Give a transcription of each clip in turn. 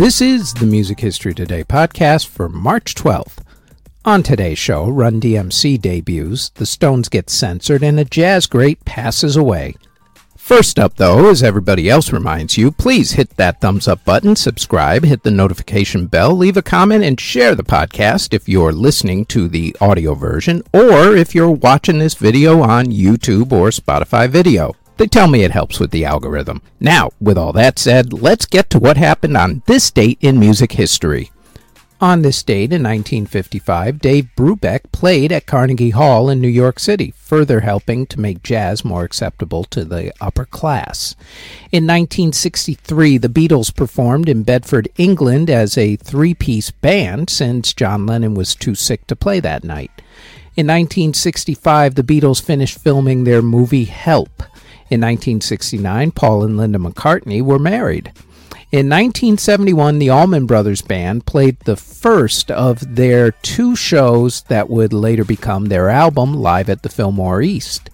This is the Music History Today podcast for March 12th. On today's show, Run DMC debuts, the Stones get censored, and a jazz great passes away. First up, though, as everybody else reminds you, please hit that thumbs up button, subscribe, hit the notification bell, leave a comment, and share the podcast if you're listening to the audio version or if you're watching this video on YouTube or Spotify video. They tell me it helps with the algorithm. Now, with all that said, let's get to what happened on this date in music history. On this date in 1955, Dave Brubeck played at Carnegie Hall in New York City, further helping to make jazz more acceptable to the upper class. In 1963, the Beatles performed in Bedford, England as a three piece band since John Lennon was too sick to play that night. In 1965, the Beatles finished filming their movie Help. In 1969, Paul and Linda McCartney were married. In 1971, the Allman Brothers Band played the first of their two shows that would later become their album, Live at the Fillmore East.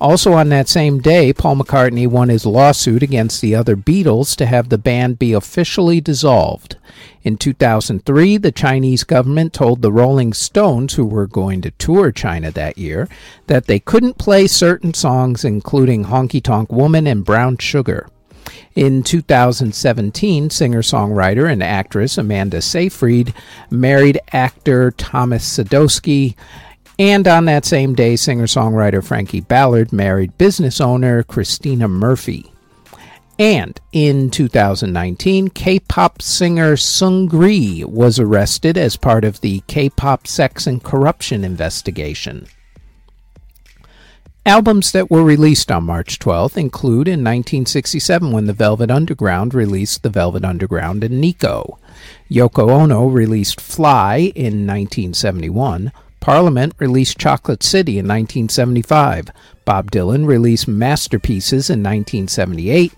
Also on that same day, Paul McCartney won his lawsuit against the other Beatles to have the band be officially dissolved. In 2003, the Chinese government told the Rolling Stones, who were going to tour China that year, that they couldn't play certain songs, including Honky Tonk Woman and Brown Sugar. In 2017, singer songwriter and actress Amanda Seyfried married actor Thomas Sadoski and on that same day, singer songwriter Frankie Ballard married business owner Christina Murphy. And in 2019, K pop singer Seungri was arrested as part of the K pop sex and corruption investigation. Albums that were released on March 12th include in 1967 when the Velvet Underground released The Velvet Underground and Nico. Yoko Ono released Fly in 1971. Parliament released Chocolate City in 1975. Bob Dylan released Masterpieces in 1978.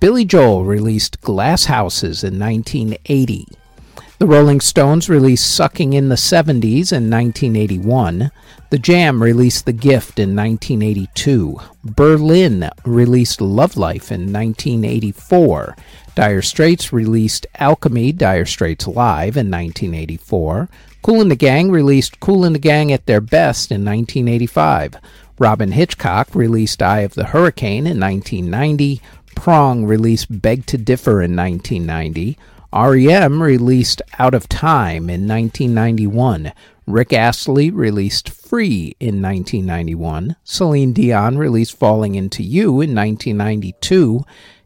Billy Joel released Glass Houses in 1980. The Rolling Stones released Sucking in the 70s in 1981. The Jam released The Gift in 1982. Berlin released Love Life in 1984. Dire Straits released Alchemy Dire Straits Live in 1984. Kool and the Gang released Kool and the Gang at Their Best in 1985. Robyn Hitchcock released Eye of the Hurricane in 1990. Prong released Beg to Differ in 1990. REM released Out of Time in 1991. Rick Astley released Free in 1991. Celine Dion released Falling Into You in 1992.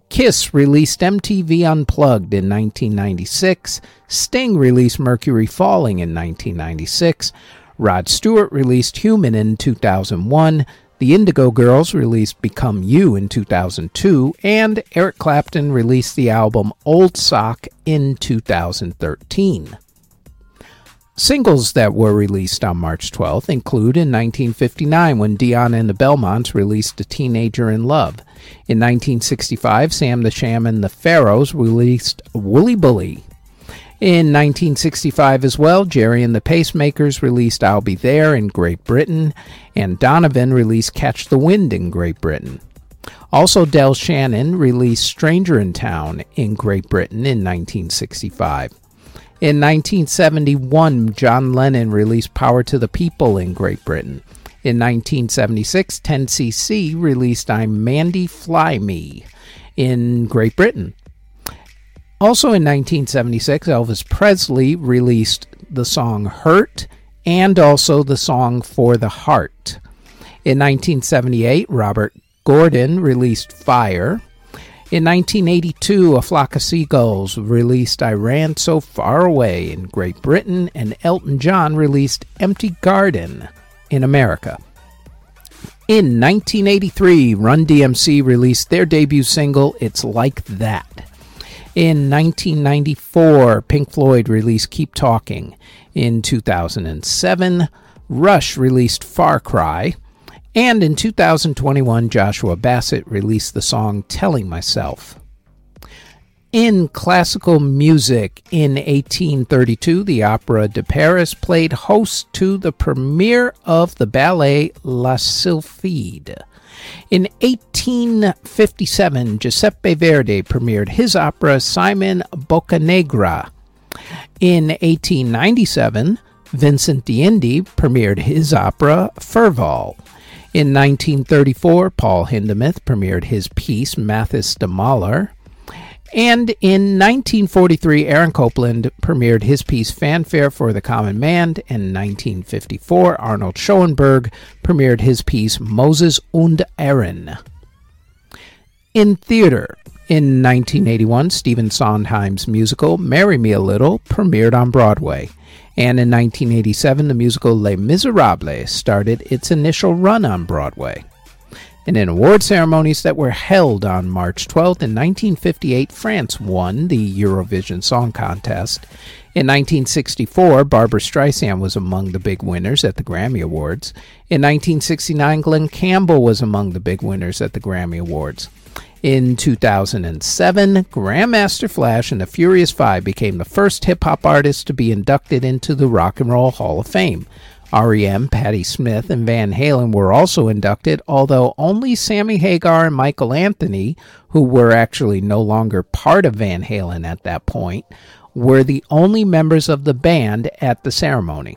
Kiss released MTV Unplugged in 1996. Sting released Mercury Falling in 1996. Rod Stewart released Human in 2001. The Indigo Girls released Become You in 2002. And Eric Clapton released the album Old Sock in 2013. Singles that were released on March 12th include in 1959 when Dion and the Belmonts released A Teenager in Love. In 1965, Sam the Sham and the Pharaohs released Wooly Bully. In 1965 as well, Gerry and the Pacemakers released I'll Be There in Great Britain, and Donovan released Catch the Wind in Great Britain. Also, Del Shannon released Stranger in Town in Great Britain in 1965. In 1971, John Lennon released Power to the People in Great Britain. In 1976, 10cc released I'm Mandy Fly Me in Great Britain. Also in 1976, Elvis Presley released the song Hurt and also the song For the Heart. In 1978, Robert Gordon released Fire. In 1982, A Flock of Seagulls released I Ran So Far Away in Great Britain, and Elton John released Empty Garden in America. In 1983, Run DMC released their debut single, It's Like That. In 1994, Pink Floyd released Keep Talking. In 2007, Rush released Far Cry. And in 2021, Joshua Bassett released the song Telling Myself. In classical music, in 1832, the Opera de Paris played host to the premiere of the ballet La Sylphide. In 1857, Giuseppe Verdi premiered his opera Simon Boccanegra. In 1897, Vincent d'Indy premiered his opera Fervaal. In 1934, Paul Hindemith premiered his piece Mathis der Maler. And in 1943, Aaron Copland premiered his piece Fanfare for the Common Man. And In 1954, Arnold Schoenberg premiered his piece Moses und Aron. In theater, in 1981, Stephen Sondheim's musical Marry Me a Little premiered on Broadway. And in 1987, the musical Les Miserables started its initial run on Broadway. And in award ceremonies that were held on March 12th in 1958, France won the Eurovision Song Contest. In 1964, Barbra Streisand was among the big winners at the Grammy Awards. In 1969, Glen Campbell was among the big winners at the Grammy Awards. In 2007, Grandmaster Flash and the Furious Five became the first hip hop artists to be inducted into the Rock and Roll Hall of Fame. REM, Patti Smith, and Van Halen were also inducted, although only Sammy Hagar and Michael Anthony, who were actually no longer part of Van Halen at that point, were the only members of the band at the ceremony.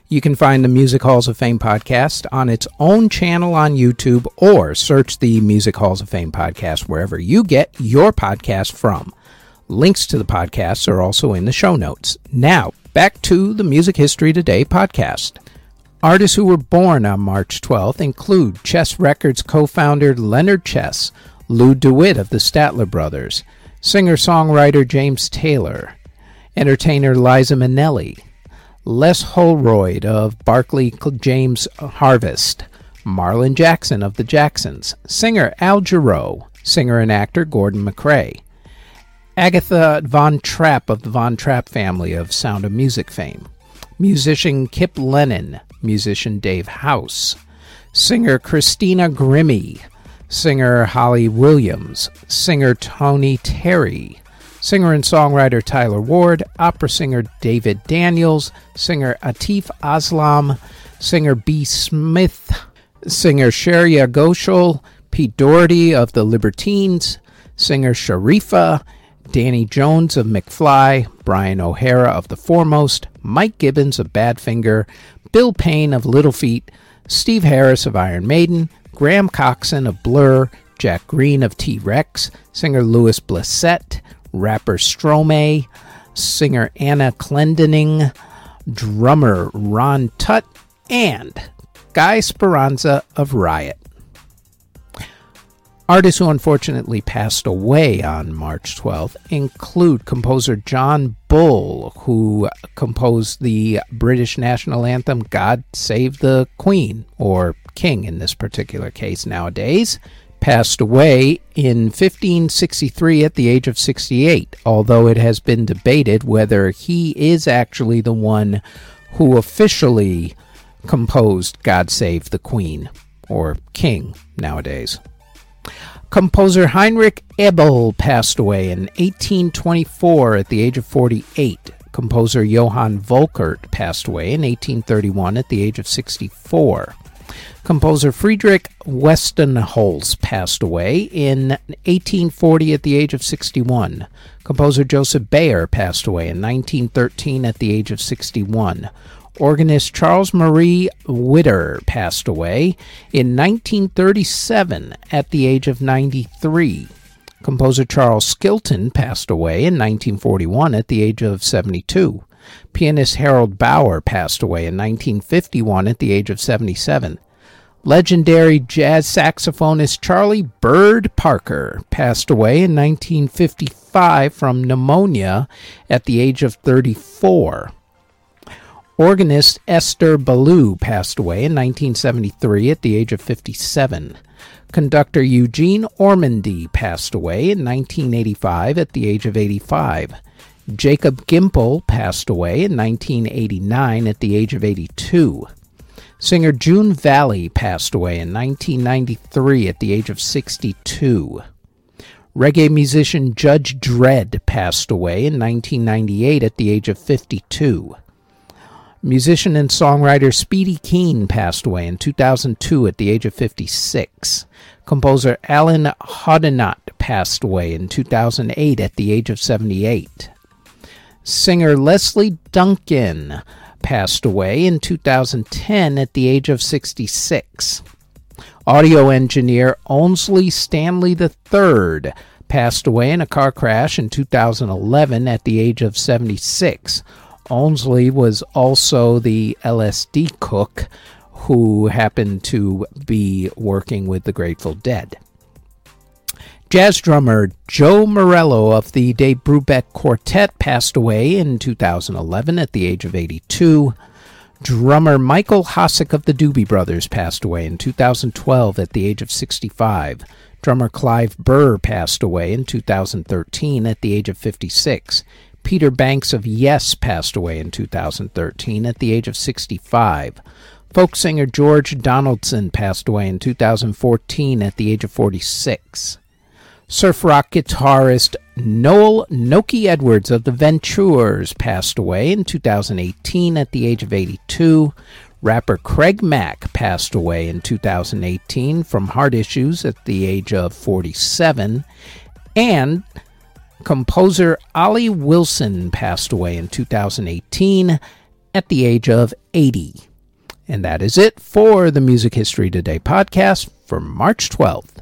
You can find the Music Halls of Fame podcast on its own channel on YouTube or search the Music Halls of Fame podcast wherever you get your podcast from. Links to the podcasts are also in the show notes. Now, back to the Music History Today podcast. Artists who were born on March 12th include Chess Records co founder Leonard Chess, Lou DeWitt of the Statler Brothers, singer songwriter James Taylor, entertainer Liza Minnelli, Les Holroyd of Barclay James Harvest, Marlon Jackson of the Jacksons, singer Al Jarreau, singer and actor Gordon MacRae, Agatha Von Trapp of the Von Trapp family of Sound of Music fame, musician Kip Lennon, musician Dave House, singer Christina Grimmie, singer Holly Williams, singer Tony Terry, singer and songwriter Tyler Ward, opera singer David Daniels, singer Atif Aslam, singer B. Smith, singer Shreya Ghoshal, Pete Doherty of the Libertines, singer Sharifa, Danny Jones of McFly, Brian O'Hara of The Fourmost, Mike Gibbons of Badfinger, Bill Payne of Little Feat, Steve Harris of Iron Maiden, Graham Coxon of Blur, Jack Green of T Rex, singer Louis Blissett, rapper Stromae, singer Anna Clendening, drummer Ron Tutt, and Guy Speranza of Riot. Artists who unfortunately passed away on March 12th include composer John Bull, who composed the British national anthem God Save the Queen, or King in this particular case nowadays, passed away in 1563 at the age of 68, although it has been debated whether he is actually the one who officially composed God Save the Queen, or King nowadays. Composer Heinrich Abel passed away in 1824 at the age of 48. Composer Johann Volkert passed away in 1831 at the age of 64. Composer Friedrich Westenholz passed away in 1840 at the age of 61. Composer Joseph Bayer passed away in 1913 at the age of 61. Organist Charles Marie Widor passed away in 1937 at the age of 93. Composer Charles Skilton passed away in 1941 at the age of 72. Pianist Harold Bauer passed away in 1951 at the age of 77. Legendary jazz saxophonist Charlie Bird Parker passed away in 1955 from pneumonia at the age of 34. Organist Esther Ballou passed away in 1973 at the age of 57. Conductor Eugene Ormandy passed away in 1985 at the age of 85. Jacob Gimpel passed away in 1989 at the age of 82. Singer June Valli passed away in 1993 at the age of 62. Reggae musician Judge Dredd passed away in 1998 at the age of 52. Musician and songwriter Speedy Keen passed away in 2002 at the age of 56. Composer Alan Hoddinott passed away in 2008 at the age of 78. Singer Lesley Duncan passed away in 2010 at the age of 66. Audio engineer Owsley Stanley III passed away in a car crash in 2011 at the age of 76. Owsley was also the LSD cook who happened to be working with the Grateful Dead. Jazz drummer Joe Morello of the Dave Brubeck Quartet passed away in 2011 at the age of 82. Drummer Michael Hossack of the Doobie Brothers passed away in 2012 at the age of 65. Drummer Clive Burr passed away in 2013 at the age of 56. Peter Banks of Yes passed away in 2013 at the age of 65. Folk singer George Donaldson passed away in 2014 at the age of 46. Surf rock guitarist Noel Nokie Edwards of the Ventures passed away in 2018 at the age of 82. Rapper Craig Mack passed away in 2018 from heart issues at the age of 47. And Composer Olly Wilson passed away in 2018 at the age of 80. And that is it for the Music History Today podcast for March 12th.